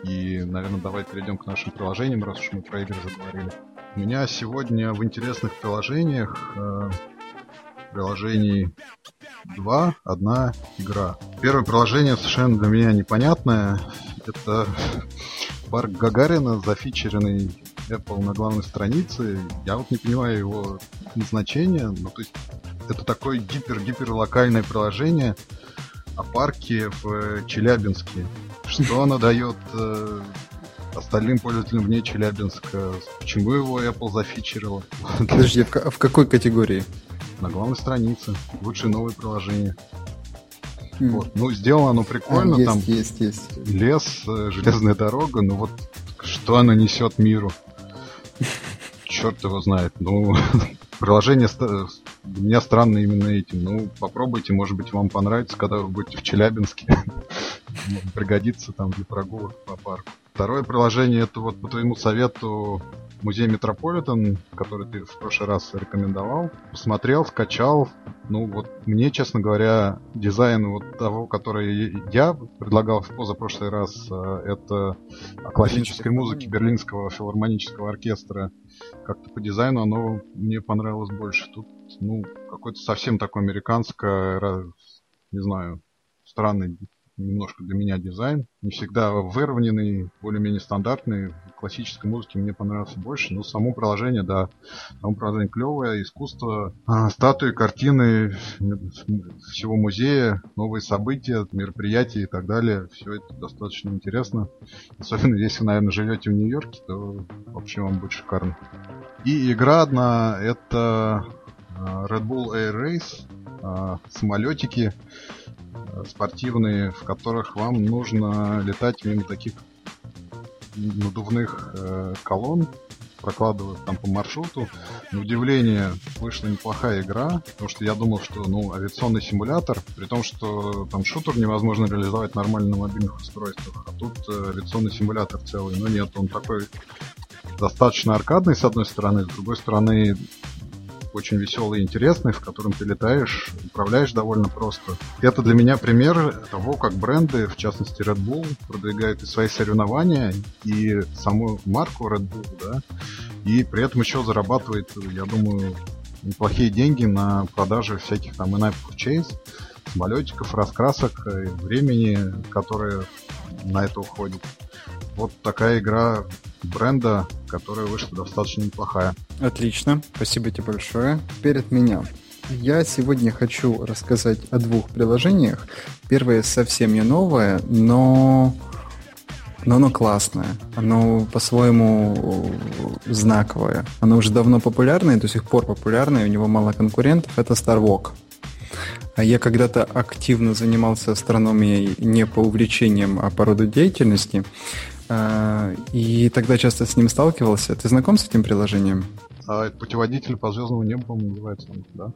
И, наверное, давай перейдем к нашим приложениям, раз уж мы про игры заговорили. У меня сегодня в интересных приложениях э, приложений два, одна игра. Первое приложение совершенно для меня непонятное. Это парк Гагарина, зафичеренный Apple на главной странице. Я вот не понимаю его назначения. Ну, то есть это такое гипер-гипер локальное приложение о парке в Челябинске. Что оно дает э, остальным пользователям вне Челябинска? Почему его Apple зафичерила?
Подожди, в, в какой категории?
На главной странице. Лучшие новые приложения. Mm. Вот. Ну, сделано оно прикольно. А,
есть,
там
есть, есть.
лес, э, железная дорога, ну вот что она несет миру? Черт его знает. Ну, [laughs] приложение для меня странно именно этим. Ну, попробуйте, может быть, вам понравится, когда вы будете в Челябинске. [laughs] Пригодится там для прогулок по парку. Второе приложение, это вот по твоему совету музей Метрополитен, который ты в прошлый раз рекомендовал. Посмотрел, скачал. Ну вот мне, честно говоря, дизайн вот того, который я предлагал в позапрошлый раз, э, это классической музыки Берлинского филармонического оркестра. Как-то по дизайну оно мне понравилось больше. Тут, ну, какое-то совсем такое американское, не знаю, странный немножко для меня дизайн. Не всегда выровненный, более-менее стандартный. Классической музыке мне понравился больше. Но само приложение, да, само приложение клевое. Искусство, а, статуи, картины всего музея, новые события, мероприятия и так далее. Все это достаточно интересно. Особенно если, наверное, живете в Нью-Йорке, то вообще вам будет шикарно. И игра одна, это а, Red Bull Air Race, а, самолетики спортивные, в которых вам нужно летать мимо таких надувных э, колонн, прокладывать там по маршруту. На удивление вышла неплохая игра, потому что я думал, что ну авиационный симулятор, при том, что там шутер невозможно реализовать нормально на мобильных устройствах, а тут э, авиационный симулятор целый, но нет, он такой достаточно аркадный с одной стороны, с другой стороны очень веселый и интересный, в котором ты летаешь, управляешь довольно просто. Это для меня пример того, как бренды, в частности Red Bull, продвигают и свои соревнования, и саму марку Red Bull, да, И при этом еще зарабатывает, я думаю, неплохие деньги на продаже всяких там in-app purchase, самолетиков, раскрасок, времени, которое на это уходит. Вот такая игра бренда, которая вышла достаточно неплохая.
Отлично, спасибо тебе большое. Перед меня. Я сегодня хочу рассказать о двух приложениях. Первое совсем не новое, но но оно классное, оно по-своему знаковое. Оно уже давно популярное, до сих пор популярное, у него мало конкурентов. Это Star Walk. А я когда-то активно занимался астрономией не по увлечениям, а по роду деятельности. А, и тогда часто с ним сталкивался. Ты знаком с этим приложением?
А, путеводитель по звездному небу, по-моему, называется да?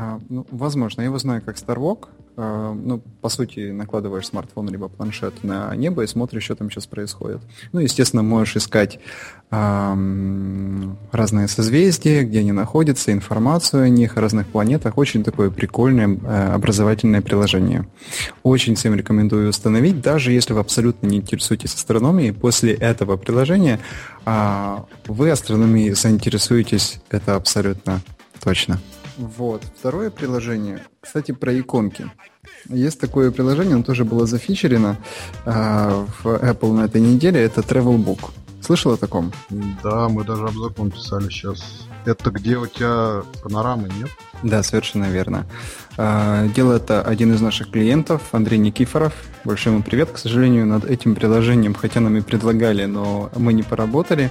А, ну, возможно, я его знаю как StarWalk. А, ну, по сути, накладываешь смартфон либо планшет на небо и смотришь, что там сейчас происходит. Ну, естественно, можешь искать а, разные созвездия, где они находятся, информацию о них, о разных планетах. Очень такое прикольное а, образовательное приложение. Очень всем рекомендую установить, даже если вы абсолютно не интересуетесь астрономией. После этого приложения а, вы астрономией заинтересуетесь, это абсолютно точно. Вот. Второе приложение, кстати, про иконки. Есть такое приложение, оно тоже было зафичерено э, в Apple на этой неделе, это Travelbook. Слышал о таком?
Да, мы даже обзор писали сейчас. Это где у тебя панорамы, нет?
Да, совершенно верно. А, дело это один из наших клиентов, Андрей Никифоров. Большой ему привет. К сожалению, над этим приложением, хотя нам и предлагали, но мы не поработали,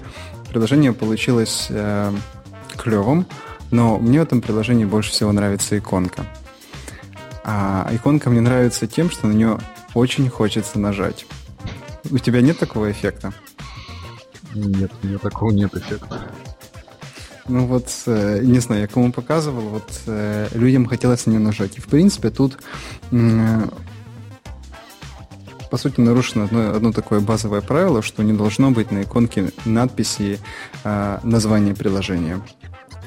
приложение получилось э, клевым. Но мне в этом приложении больше всего нравится иконка. А иконка мне нравится тем, что на нее очень хочется нажать. У тебя нет такого эффекта?
Нет, у меня такого нет эффекта.
Ну вот, э, не знаю, я кому показывал, вот э, людям хотелось на нее нажать. И в принципе тут по сути нарушено одно, одно такое базовое правило, что не должно быть на иконке надписи э, названия приложения.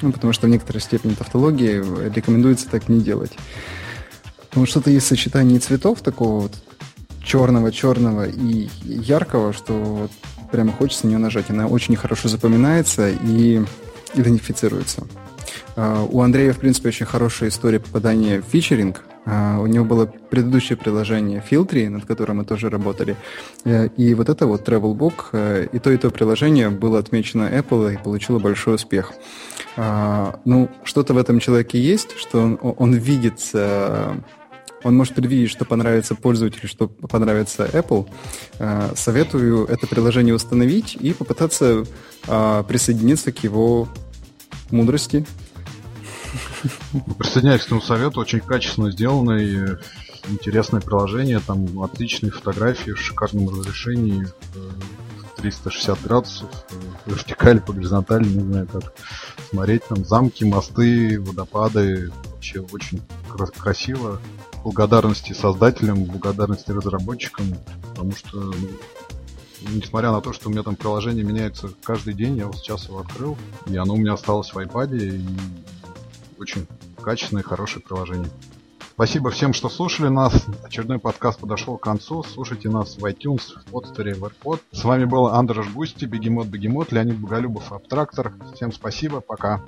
Ну, потому что в некоторой степени тавтологии рекомендуется так не делать. Потому что что-то сочетание цветов такого вот черного, черного и яркого, что вот прямо хочется на нее нажать. Она очень хорошо запоминается и идентифицируется. Uh, у Андрея, в принципе, очень хорошая история попадания в фичеринг. Uh, у него было предыдущее приложение Filtry, над которым мы тоже работали. Uh, и вот это вот Travelbook, и то, и то приложение было отмечено Apple и получило большой успех. А, ну, что-то в этом человеке есть, что он, он видит, э, он может предвидеть, что понравится пользователю, что понравится Apple. А, советую это приложение установить и попытаться а, присоединиться к его мудрости.
Присоединяюсь к этому совету, очень качественно сделанное, интересное приложение, там отличные фотографии в шикарном разрешении, 360 градусов, э, вертикаль по горизонтали, не знаю как смотреть. Там замки, мосты, водопады. Вообще очень красиво. Благодарности создателям, благодарности разработчикам, потому что ну, несмотря на то, что у меня там приложение меняется каждый день, я вот сейчас его открыл, и оно у меня осталось в iPad, и очень качественное хорошее приложение. Спасибо всем, что слушали нас. Очередной подкаст подошел к концу. Слушайте нас в iTunes, в подстере, в AirPod. С вами был Андрей Густи, Бегемот Бегемот, Леонид Боголюбов, Абтрактор. Всем спасибо, пока.